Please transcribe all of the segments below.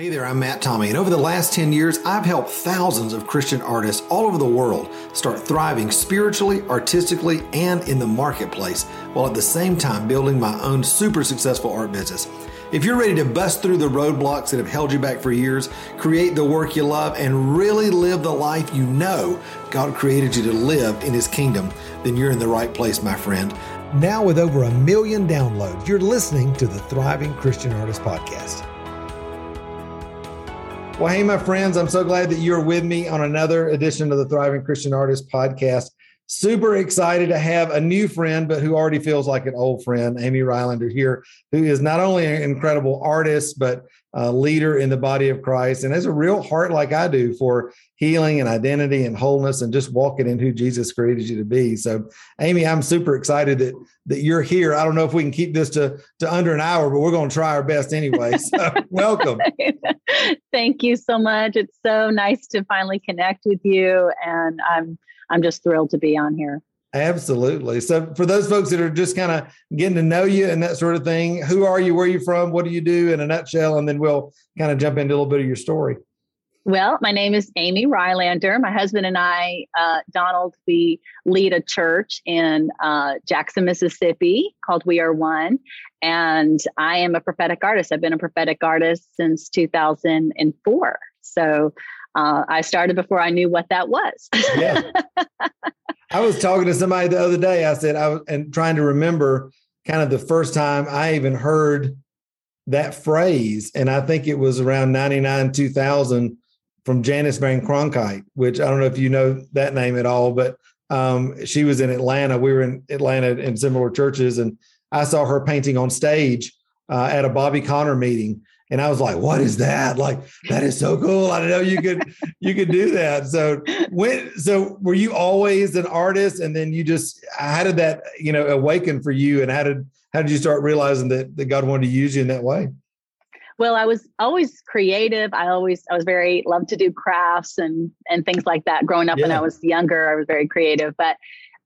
Hey there, I'm Matt Tommey, and over the last 10 years, I've helped thousands of Christian artists all over the world start thriving spiritually, artistically, and in the marketplace, while at the same time building my own super successful art business. If you're ready to bust through the roadblocks that have held you back for years, create the work you love, and really live the life you know God created you to live in His kingdom, then you're in the right place, my friend. Now, with over a million downloads, you're listening to the Thriving Christian Artist Podcast. Well, hey, my friends, I'm so glad that you're with me on another edition of the Thriving Christian Artist podcast. Super excited to have a new friend, but who already feels like an old friend, Amy Rylander here, who is not only an incredible artist, but a leader in the body of Christ and has a real heart like I do for healing and identity and wholeness and just walking in who Jesus created you to be. So, Amy, I'm super excited that that you're here. I don't know if we can keep this to to under an hour, but we're going to try our best anyway. So, welcome. Thank you so much. It's so nice to finally connect with you, and I'm I'm just thrilled to be on here. Absolutely. So, for those folks that are just kind of getting to know you and that sort of thing, who are you? Where are you from? What do you do in a nutshell? And then we'll kind of jump into a little bit of your story. Well, my name is Amy Rylander. My husband and I, uh, Donald, we lead a church in uh, Jackson, Mississippi called We Are One. And I am a prophetic artist. I've been a prophetic artist since 2004. So uh, I started before I knew what that was. yeah. I was talking to somebody the other day. I said, I was and trying to remember kind of the first time I even heard that phrase. And I think it was around 99, 2000 from Janice VanCronkhite, which I don't know if you know that name at all, but um, she was in Atlanta. We were in Atlanta in similar churches, and I saw her painting on stage uh, at a Bobby Conner meeting, and I was like, "What is that? Like that is so cool! I didn't know you could you could do that." So when so were you always an artist, and then you just how did that you know awaken for you, and how did how did you start realizing that that God wanted to use you in that way? Well, I was always creative. I always I was very loved to do crafts and and things like that. Growing up yeah. when I was younger, I was very creative. But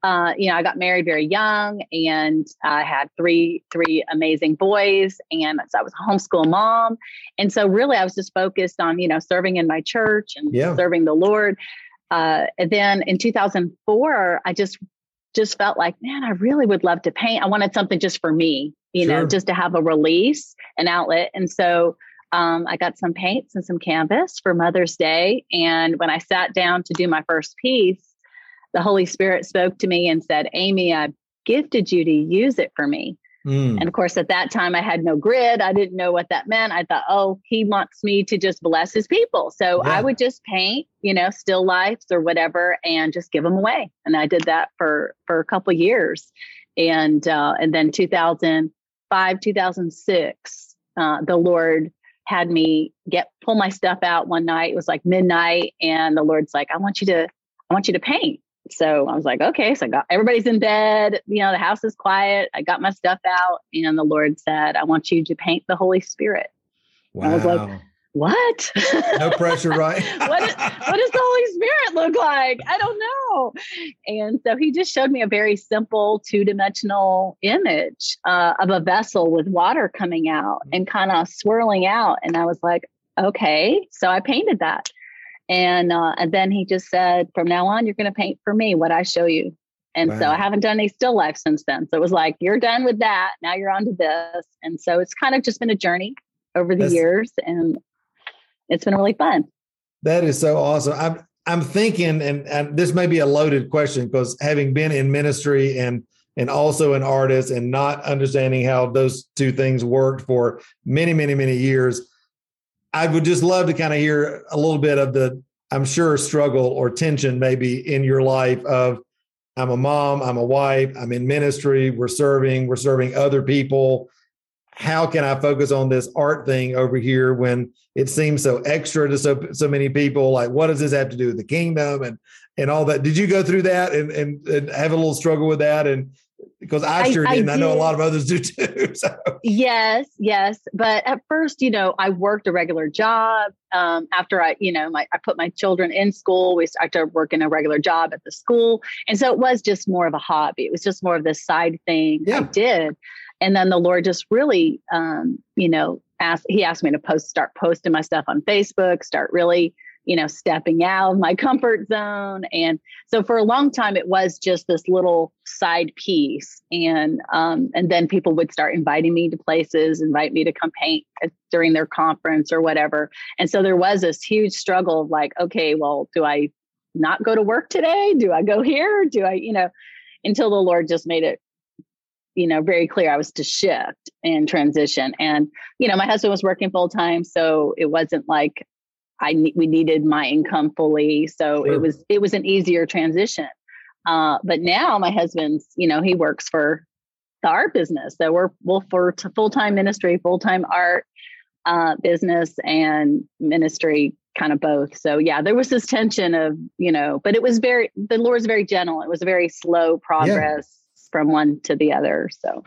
uh, you know, I got married very young, and I had three three amazing boys, and so I was a homeschool mom. And so, really, I was just focused on you know serving in my church and yeah. serving the Lord. Uh, and then in 2004, I just just felt like, man, I really would love to paint. I wanted something just for me, you sure. know, just to have a release, an outlet. And so um, I got some paints and some canvas for Mother's Day. And when I sat down to do my first piece, the Holy Spirit spoke to me and said, Amy, I gifted you to use it for me. Mm. And of course, at that time, I had no grid. I didn't know what that meant. I thought, oh, he wants me to just bless his people. So yeah. I would just paint, you know, still lifes or whatever, and just give them away. And I did that for for a couple years, and uh, and then 2005, 2006, uh, the Lord had me get pull my stuff out one night. It was like midnight, and the Lord's like, I want you to, I want you to paint so I was like, okay. So I got everybody's in bed, you know, the house is quiet. I got my stuff out, and the Lord said, I want you to paint the Holy Spirit. Wow. I was like, what? no pressure, right? what, is, what does the Holy Spirit look like? I don't know. And so he just showed me a very simple two dimensional image uh, of a vessel with water coming out and kind of swirling out. And I was like, okay. So I painted that. And uh, and then he just said, from now on, you're going to paint for me what I show you. And wow. so I haven't done any still life since then. So it was like, you're done with that. Now you're on to this. And so it's kind of just been a journey over the That's, years, and it's been really fun. That is so awesome. I'm I'm thinking, and, and this may be a loaded question because having been in ministry and and also an artist and not understanding how those two things worked for many, many, many years, I would just love to kind of hear a little bit of the, I'm sure, struggle or tension maybe in your life of I'm a mom, I'm a wife, I'm in ministry, we're serving, we're serving other people. How can I focus on this art thing over here when it seems so extra to so so many people? Like, what does this have to do with the kingdom and and all that? Did you go through that and and, and have a little struggle with that? And because I sure I, did, I, I know a lot of others do too. So. Yes, yes. But at first, you know, I worked a regular job. Um, after I, you know, my I put my children in school. We started working a regular job at the school, and so it was just more of a hobby. It was just more of this side thing yeah. I did. And then the Lord just really, um, you know, asked he asked me to post start posting my stuff on Facebook, start really you know stepping out of my comfort zone. And so for a long time it was just this little side piece. And um, and then people would start inviting me to places invite me to come paint during their conference or whatever. And so there was this huge struggle of like okay well do i not go to work today? Do i go here? Do i you know until the lord just made it you know very clear i was to shift and transition. And you know my husband was working full time so it wasn't like I we needed my income fully, so sure. it was it was an easier transition. Uh, but now my husband's, you know, he works for the art business, so we're we'll for full time ministry, full time art uh, business, and ministry, kind of both. So yeah, there was this tension of you know, but it was very the Lord's very gentle. It was a very slow progress yeah. from one to the other. So.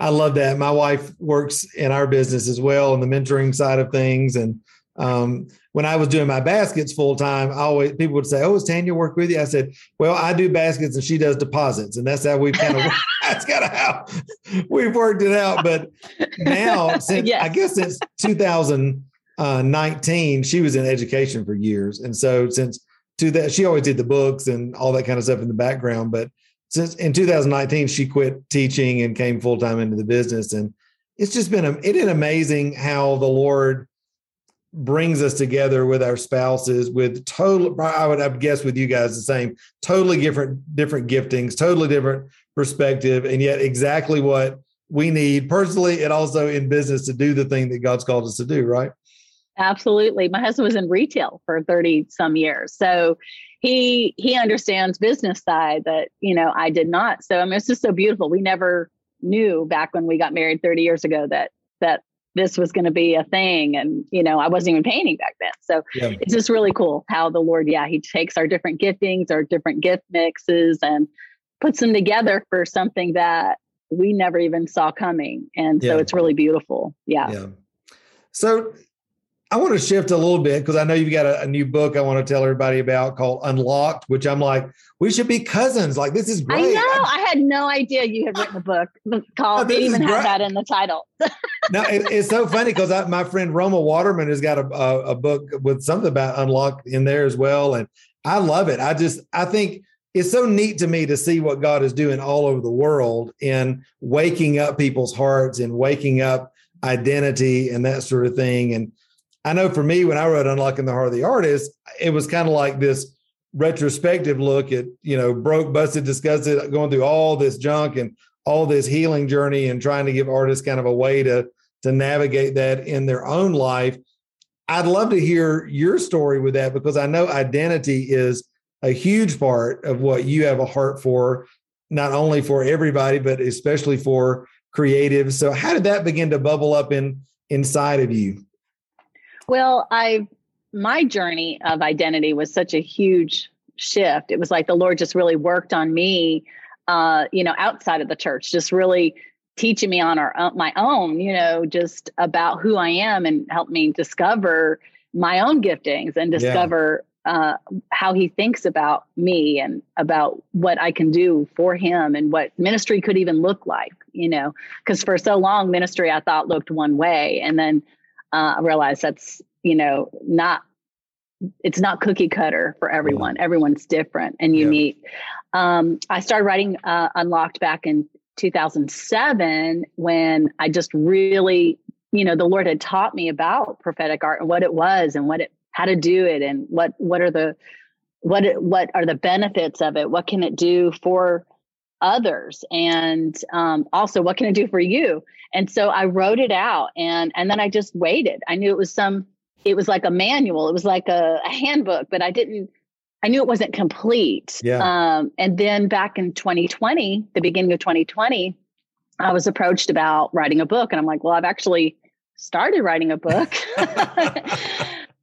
I love that. My wife works in our business as well, on the mentoring side of things, and um, when I was doing my baskets full time, I always people would say, "Oh, is Tanya work with you?" I said, "Well, I do baskets and she does deposits, and that's how we kind of that's kind of how we've worked it out." But now, since yes. I guess since 2019, uh, she was in education for years, and so since to that, she always did the books and all that kind of stuff in the background. But since in 2019, she quit teaching and came full time into the business, and it's just been it is amazing how the Lord brings us together with our spouses with total i would I guess with you guys the same totally different different giftings totally different perspective and yet exactly what we need personally and also in business to do the thing that god's called us to do right? Absolutely. My husband was in retail for 30 some years. So he he understands business side that you know i did not. So i mean it's just so beautiful. We never knew back when we got married 30 years ago that that this was going to be a thing. And, you know, I wasn't even painting back then. So yeah. it's just really cool how the Lord, yeah, He takes our different giftings, our different gift mixes, and puts them together for something that we never even saw coming. And so yeah. it's really beautiful. Yeah. Yeah. So I want to shift a little bit because I know you've got a, a, new book I want to tell everybody about called Unlocked, which I'm like, we should be cousins. Like, this is great. I know. I had no idea you had written a book called, oh, even have that in the title. no, it, it's so funny because my friend Roma Waterman has got a, a, a book with something about Unlocked in there as well. And I love it. I just, I think it's so neat to me to see what God is doing all over the world in waking up people's hearts and waking up identity and that sort of thing. And I know for me, when I wrote Unlocking the Heart of the Artist, it was kind of like this retrospective look at, you know, broke, busted, disgusted, going through all this junk and all this healing journey and trying to give artists kind of a way to to navigate that in their own life. I'd love to hear your story with that because I know identity is a huge part of what you have a heart for, not only for everybody, but especially for creatives. So how did that begin to bubble up in inside of you? Well, I my journey of identity was such a huge shift. It was like the Lord just really worked on me, uh, you know, outside of the church, just really teaching me on our my own, you know, just about who I am and helped me discover my own giftings and discover yeah. uh, how He thinks about me and about what I can do for Him and what ministry could even look like, you know, because for so long ministry I thought looked one way, and then uh, I realized that's you know not it's not cookie cutter for everyone. Yeah. Everyone's different and unique. Yeah. Um, I started writing uh, Unlocked back in 2007 when I just really, you know, the Lord had taught me about prophetic art and what it was and what it, how to do it and what what are the what what are the benefits of it? What can it do for others. And um, also what can it do for you? And so i wrote it out and and then i just waited. I knew it was some it was like a manual. It was like a, a handbook but i didn't i knew it wasn't complete. Yeah. um, and then back in 2020 the beginning of 2020 i was approached about writing a book and i'm like well i've actually started writing a book.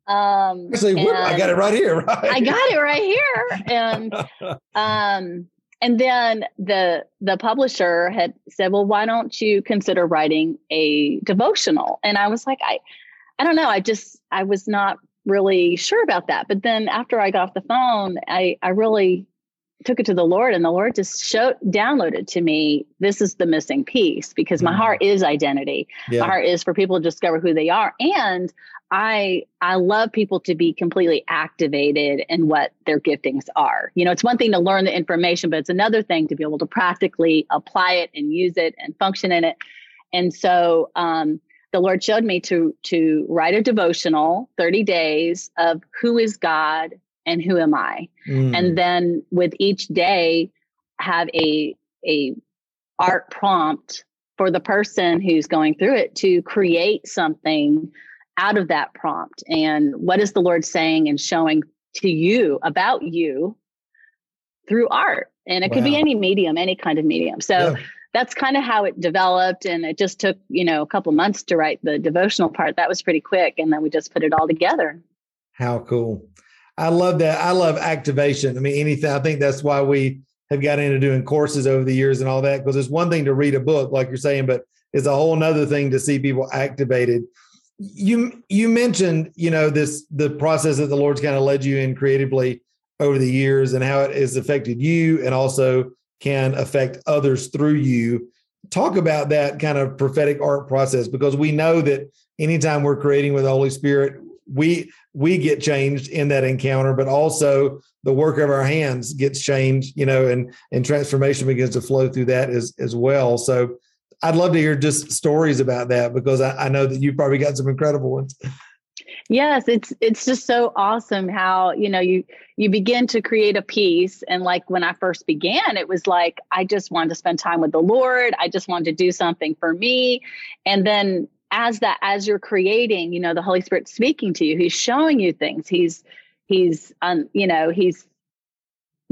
Um Actually, i got it right here right? i got it right here. And um and then the the publisher had said well why don't you consider writing a devotional and i was like i i don't know i just i was not really sure about that but then after i got off the phone i i really took it to the Lord, and the Lord just showed downloaded to me this is the missing piece because my mm. heart is identity. Yeah. My heart is for people to discover who they are. And I I love people to be completely activated in what their giftings are. You know, it's one thing to learn the information, but it's another thing to be able to practically apply it and use it and function in it. And so um, the Lord showed me to to write a devotional, 30 days of who is God and who am I? Mm. And then with each day have a a art prompt for the person who's going through it to create something out of that prompt? And what is the lord saying and showing to you about you through art? And it wow. could be any medium any kind of medium. So yeah. that's kind of how it developed and it just took you know a couple months to write the devotional part. That was pretty quick and then we just put it all together. How cool. I love that. I love activation. I mean anything i think that's why we have got into doing courses over the years and all that because it's one thing to read a book like you're saying but it's a whole nother thing to see people activated you you mentioned you know this the process that the lord's kind of led you in creatively over the years and how it has affected you and also can affect others through you. Talk about that kind of prophetic art process because we know that anytime we're creating with the holy spirit we we get changed in that encounter but also the work of our hands gets changed you know and and transformation begins to flow through that as as well. So I'd love to hear just stories about that because I, I know that you've probably got some incredible ones. Yes, it's it's just so awesome how you know you you begin to create a piece and like when I first began it was like I just wanted to spend time with the Lord. I just wanted to do something for me. And then as that as you're creating, you know, the Holy Spirit speaking to you, he's showing you things. He's he's um, you know, he's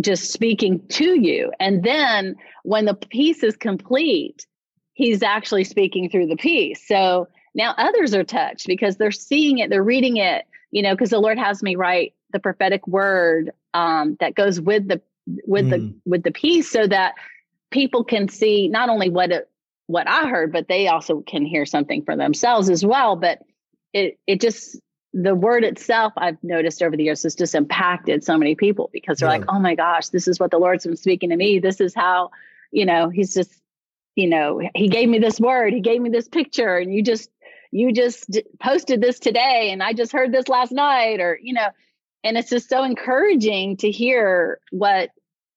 just speaking to you. And then when the piece is complete, he's actually speaking through the piece. So now others are touched because they're seeing it, they're reading it, you know, because the Lord has me write the prophetic word um, that goes with the with mm. the with the piece so that people can see not only what it, what I heard, but they also can hear something for themselves as well. But it it just the word itself I've noticed over the years has just impacted so many people because they're yeah. like, oh my gosh, this is what the Lord's been speaking to me. This is how, you know, he's just you know, he gave me this word, he gave me this picture, and you just you just posted this today, and I just heard this last night, or you know, and it's just so encouraging to hear what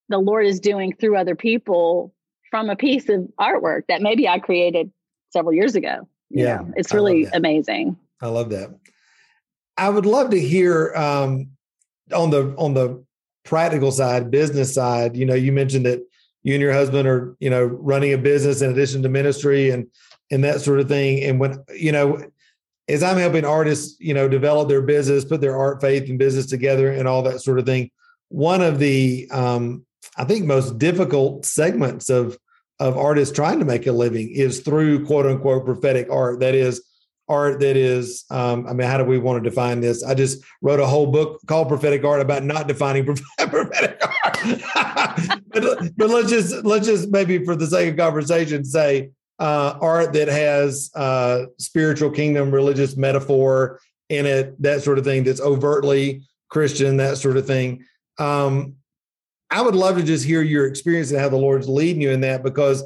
the Lord is doing through other people from a piece of artwork that maybe I created several years ago. yeah, know, it's really amazing. I love that. I would love to hear um, on the on the practical side, business side. You know, you mentioned that you and your husband are you know running a business in addition to ministry and and that sort of thing. And when you know as i'm helping artists you know develop their business put their art faith and business together and all that sort of thing one of the um, i think most difficult segments of of artists trying to make a living is through quote unquote prophetic art. That is art that is um, i mean how do we want to define this? I just wrote a whole book called prophetic art about not defining prophetic art but, but let's just let's just maybe for the sake of conversation say uh, art that has uh, spiritual kingdom religious metaphor in it that sort of thing that's overtly christian that sort of thing. Um, i would love to just hear your experience and how the lord's leading you in that because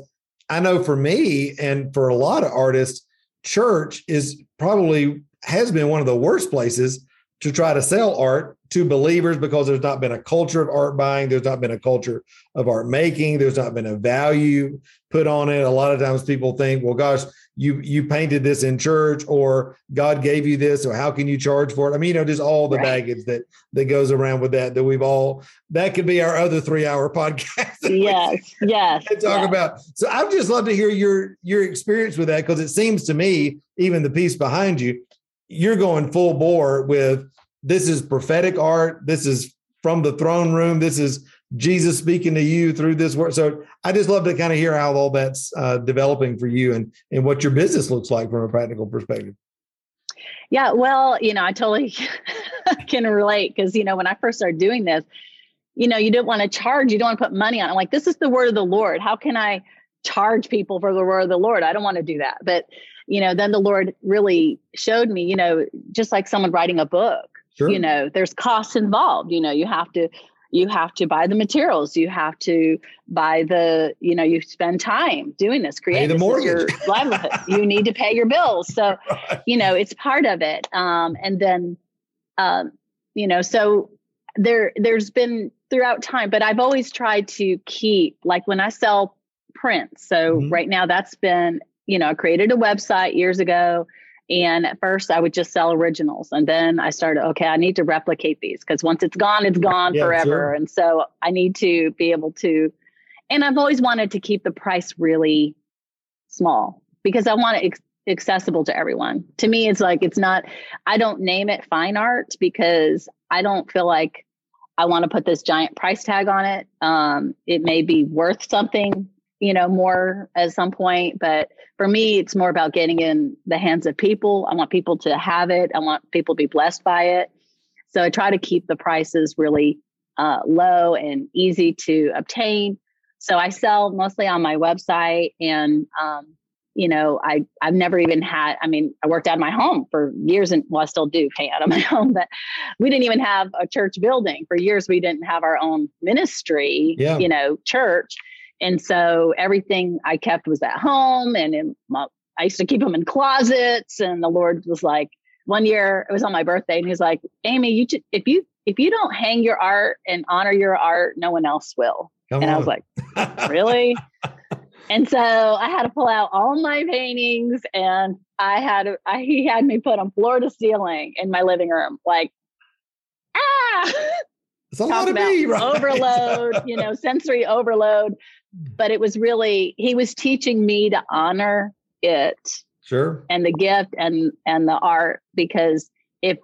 i know for me and for a lot of artists church is probably has been one of the worst places to try to sell art to believers because there's not been a culture of art buying there's not been a culture of art making there's not been a value put on it a lot of times people think well gosh you you painted this in church or god gave you this or how can you charge for it i mean you know just all the right. baggage that that goes around with that that we've all that could be our other three hour podcast yes yes talk yes. about so i'd just love to hear your your experience with that because it seems to me even the piece behind you you're going full bore with this is prophetic art. This is from the throne room. This is Jesus speaking to you through this work. So I just love to kind of hear how all that's uh, developing for you and and what your business looks like from a practical perspective. Yeah, well, you know, I totally can relate because you know when I first started doing this, you know, you don't want to charge, you don't want to put money on it. Like this is the word of the Lord. How can I charge people for the word of the Lord? I don't want to do that. But you know, then the Lord really showed me, you know, just like someone writing a book Sure. You know, there's costs involved. You know, you have to you have to buy the materials you have to buy the you know you spend time doing this create the mortgage. your livelihood you need to pay your bills so right. you know it's part of it um, and then um, you know so there there's been throughout time but i've always tried to keep like when i sell prints so mm-hmm. right now that's been you know i created a website years ago and at first, I would just sell originals. And then I started, okay, I need to replicate these because once it's gone, it's gone yeah, forever. Sure. And so I need to be able to, and I've always wanted to keep the price really small because I want it accessible to everyone. To me, it's like, it's not, I don't name it fine art because I don't feel like I want to put this giant price tag on it. Um, it may be worth something you know, more at some point. But for me, it's more about getting in the hands of people. I want people to have it. I want people to be blessed by it. So I try to keep the prices really uh, low and easy to obtain. So I sell mostly on my website, and um, you know, I I've never even had. I mean, I worked out of my home for years, and well, I still do pay out of my home, but we didn't even have a church building for years. We didn't have our own ministry, yeah. you know, church. And so everything I kept was at home and in my, I used to keep them in closets. And the Lord was like, one year it was on my birthday and he's like, Amy, you, t- if you, if you don't hang your art and honor your art, no one else will. Come and on. I was like, really? and so I had to pull out all my paintings and I had, I, he had me put them floor to ceiling in my living room. Like, ah, it's a lot of me, right? overload, you know, sensory overload but it was really he was teaching me to honor it sure. and the gift and and the art because if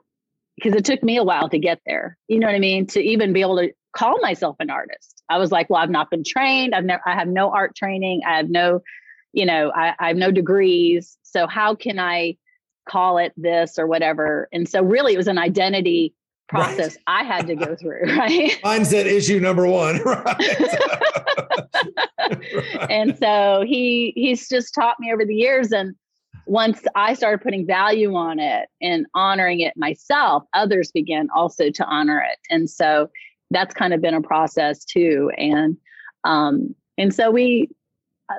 because it took me a while to get there. You know what i mean? To even be able to call myself an artist. I was like well i've not been trained. I've never i have no art training. I have no you know I, I have no degrees. So how can i call it this or whatever? And so really it was an identity process right. I had to go through, right? Mindset issue number one, right? right? And so he he's just taught me over the years and once I started putting value on it and honoring it myself, others began also to honor it. And so that's kind of been a process too. And um, and so we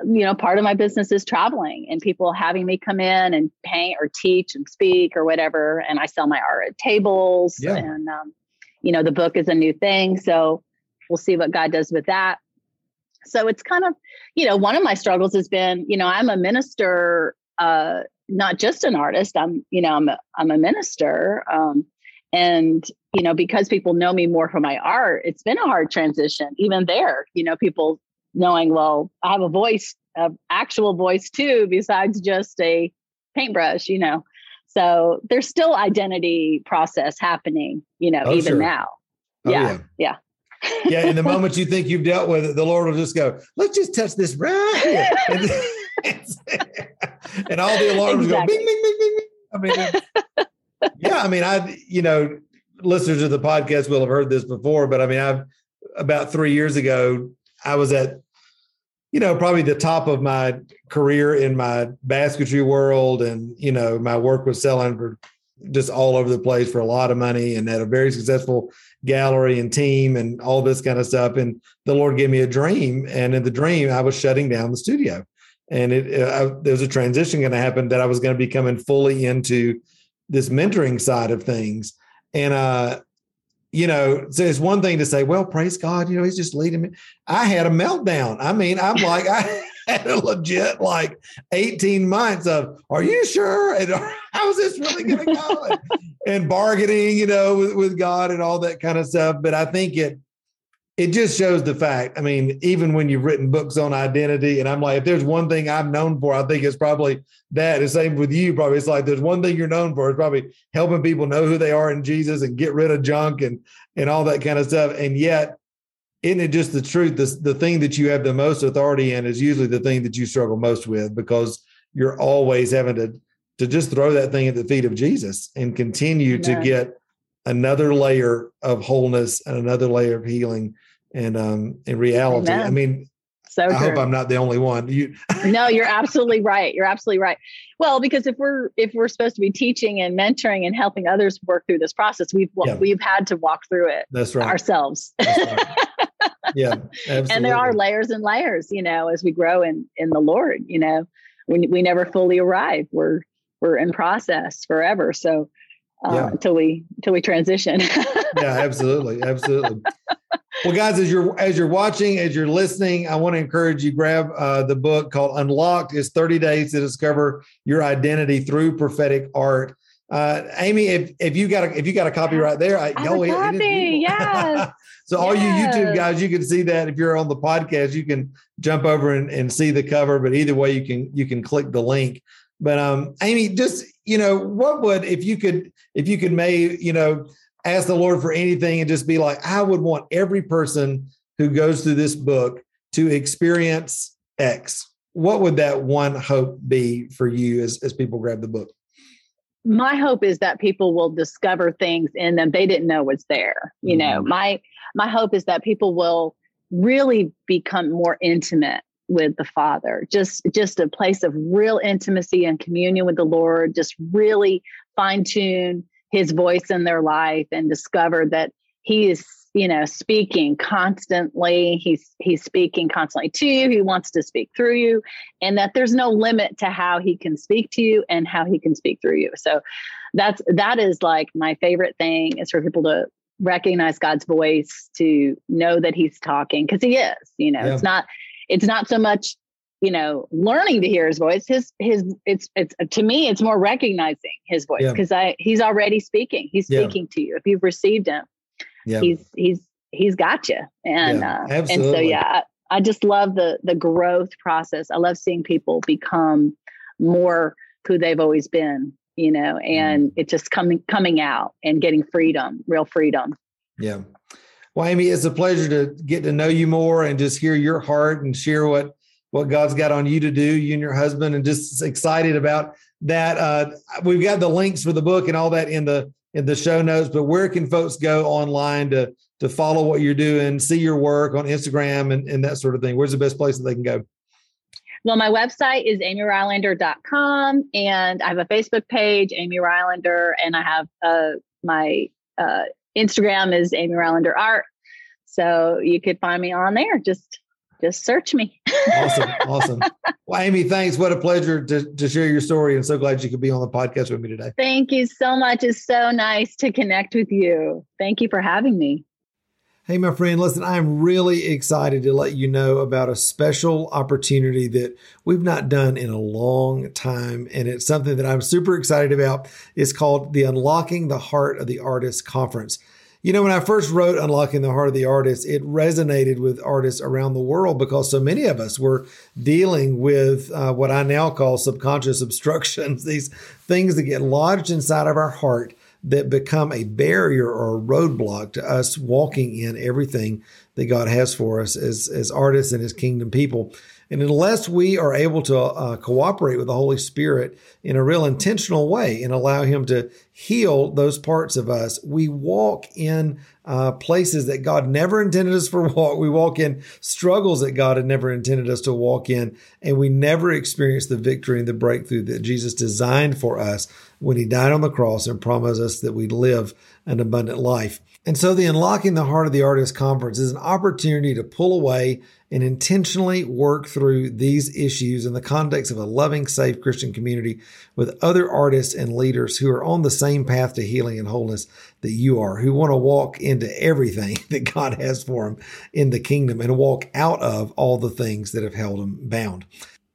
you know, part of my business is traveling and people having me come in and paint or teach and speak or whatever. And I sell my art at tables. Yeah. And, um, you know, the book is a new thing. So we'll see what God does with that. So it's kind of, you know, one of my struggles has been, you know, I'm a minister, uh, not just an artist. I'm, you know, I'm a, I'm a minister. Um, and, you know, because people know me more for my art, it's been a hard transition. Even there, you know, people knowing, well, I have a voice, an actual voice too, besides just a paintbrush, you know. So there's still identity process happening, you know, oh, even sure. now. Oh, yeah. Yeah. Yeah. yeah. In the moment you think you've dealt with it, the Lord will just go, let's just touch this right here. and, and all the alarms exactly. go bing, bing, bing, bing, bing. I mean, yeah, I mean, I, you know, listeners of the podcast will have heard this before, but I mean, I've about three years ago, I was at, you know, probably the top of my career in my basketry world. And, you know, my work was selling for just all over the place for a lot of money and had a very successful gallery and team and all this kind of stuff. And the Lord gave me a dream. And in the dream, I was shutting down the studio. And it, there was a transition going to happen that I was going to be coming fully into this mentoring side of things. And uh, you know, so it's one thing to say, well, praise God, you know, he's just leading me. I had a meltdown. I mean, I'm like, I had a legit like 18 months of, are you sure? And how's this really going to go? and, and bargaining, you know, with, with God and all that kind of stuff. But I think it, it just shows the fact. I mean, even when you've written books on identity, and I'm like, if there's one thing I'm known for, I think it's probably that. The same with you, probably. It's like there's one thing you're known for, it's probably helping people know who they are in Jesus and get rid of junk and and all that kind of stuff. And yet, isn't it just the truth? The, the thing that you have the most authority in is usually the thing that you struggle most with because you're always having to to just throw that thing at the feet of Jesus and continue to get another layer of wholeness and another layer of healing and um in reality. Amen. I mean, So I true. hope I'm not the only one. You no, you're absolutely right. You're absolutely right. Well, because if we're if we're supposed to be teaching and mentoring and helping others work through this process, we've yeah. we've had to walk through it. That's right. Ourselves. That's right. yeah, absolutely. And there are layers and layers, you know, as we grow in in the Lord. You know, we we never fully arrive. We're we're in process forever. So uh, yeah. until we until we transition. yeah, absolutely, absolutely. Well, guys, as you're as you're watching, as you're listening, I want to encourage you grab uh, the book called Unlocked. It's 30 days to discover your identity through prophetic art. Uh, Amy, if if you got a if you got a copy right there, I, I oh, a copy, yes. so all you YouTube guys, you can see that. If you're on the podcast, you can jump over and, and see the cover. But either way, you can you can click the link. But um, Amy, just you know, what would if you could if you could may you know ask the Lord for anything and just be like, I would want every person who goes through this book to experience X. What would that one hope be for you as, as people grab the book? My hope is that people will discover things in them they didn't know was there. You know, mm-hmm. my my hope is that people will really become more intimate with the father just just a place of real intimacy and communion with the lord just really fine tune his voice in their life and discovered that he is you know speaking constantly. He's he's speaking constantly to you. He wants to speak through you and that there's no limit to how he can speak to you and how he can speak through you. So that's that is like my favorite thing is for people to recognize god's voice to know that he's talking because he is you know yeah. it's not it's not so much you know learning to hear his voice his his it's it's to me it's more recognizing his voice because yeah. i he's already speaking he's speaking yeah. to you if you've received him yeah. he's he's he's got you and uh, and so yeah I, I just love the the growth process i love seeing people become more who they've always been you know and mm. it just coming coming out and getting freedom real freedom yeah well amy it's a pleasure to get to know you more and just hear your heart and share what what God's got on you to do, you and your husband, and just excited about that. Uh, we've got the links for the book and all that in the in the show notes. But where can folks go online to to follow what you're doing, see your work on Instagram and, and that sort of thing? Where's the best place that they can go? Well, my website is amyrylander.com and I have a Facebook page, Amy Rylander, and I have uh, my uh, Instagram is Amy Rylander Art. So you could find me on there. Just just search me. awesome. Awesome. Well, Amy, thanks. What a pleasure to, to share your story and so glad you could be on the podcast with me today. Thank you so much. It's so nice to connect with you. Thank you for having me. Hey, my friend, listen, I'm really excited to let you know about a special opportunity that we've not done in a long time. And it's something that I'm super excited about. It's called the Unlocking the Heart of the Artist Conference. You know, when I first wrote Unlocking the Heart of the Artist, it resonated with artists around the world because so many of us were dealing with uh, what I now call subconscious obstructions, these things that get lodged inside of our heart that become a barrier or a roadblock to us walking in everything that God has for us as, as artists and as kingdom people. And unless we are able to uh, cooperate with the Holy Spirit in a real intentional way and allow Him to heal those parts of us, we walk in uh, places that God never intended us for walk. We walk in struggles that God had never intended us to walk in, and we never experience the victory and the breakthrough that Jesus designed for us when He died on the cross and promised us that we'd live an abundant life. And so the Unlocking the Heart of the Artist Conference is an opportunity to pull away and intentionally work through these issues in the context of a loving, safe Christian community with other artists and leaders who are on the same path to healing and wholeness that you are, who want to walk into everything that God has for them in the kingdom and walk out of all the things that have held them bound.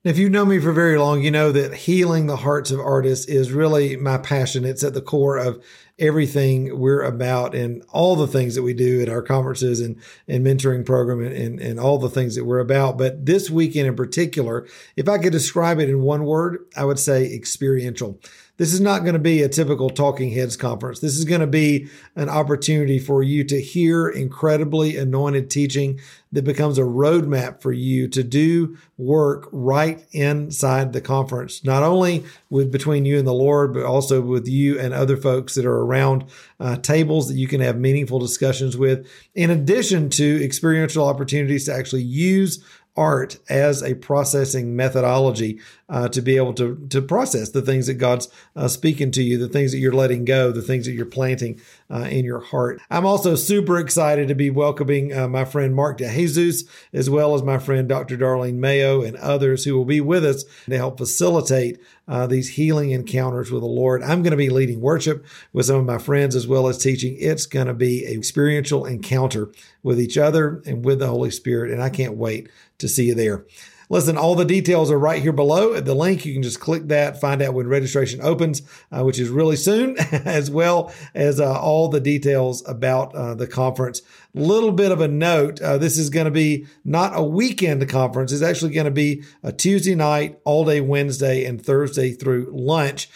If you've known me for very long, you know that healing the hearts of artists is really my passion. It's at the core of everything we're about and all the things that we do at our conferences and, and mentoring program and, and, and all the things that we're about. But this weekend in particular, if I could describe it in one word, I would say experiential. This is not going to be a typical talking heads conference. This is going to be an opportunity for you to hear incredibly anointed teaching that becomes a roadmap for you to do work right inside the conference, not only with between you and the Lord, but also with you and other folks that are around uh, tables that you can have meaningful discussions with, in addition to experiential opportunities to actually use art as a processing methodology uh, to be able to to process the things that God's uh, speaking to you, the things that you're letting go, the things that you're planting uh, in your heart. I'm also super excited to be welcoming uh, my friend Mark DeJesus, as well as my friend Dr. Darlene Mayo and others who will be with us to help facilitate uh, these healing encounters with the Lord. I'm going to be leading worship with some of my friends as well as teaching. It's going to be a experiential encounter with each other and with the Holy Spirit, and I can't wait to see you there. Listen, all the details are right here below at the link. You can just click that, find out when registration opens, uh, which is really soon, as well as uh, all the details about uh, the conference. Little bit of a note uh, this is going to be not a weekend conference, it's actually going to be a Tuesday night, all day Wednesday, and Thursday through lunch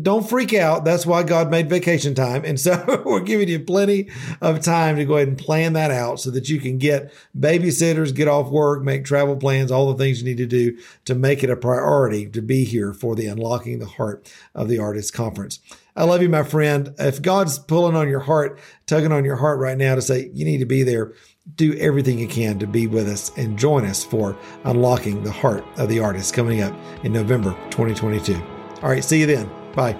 don't freak out. That's why God made vacation time. And so we're giving you plenty of time to go ahead and plan that out so that you can get babysitters, get off work, make travel plans, all the things you need to do to make it a priority to be here for the Unlocking the Heart of the Artist Conference. I love you, my friend. If God's pulling on your heart, tugging on your heart right now to say you need to be there, do everything you can to be with us and join us for Unlocking the Heart of the Artist coming up in November 2022. All right, see you then. Bye.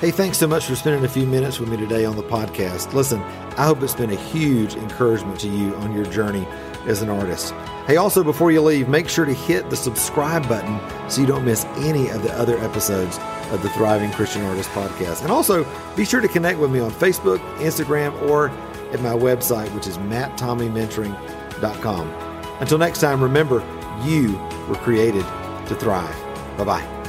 Hey, thanks so much for spending a few minutes with me today on the podcast. Listen, I hope it's been a huge encouragement to you on your journey as an artist. Hey, also, before you leave, make sure to hit the subscribe button so you don't miss any of the other episodes of the Thriving Christian Artist podcast. And also, be sure to connect with me on Facebook, Instagram, or at my website, which is matttommeymentoring.com. Until next time, remember, you were created to thrive. Bye bye.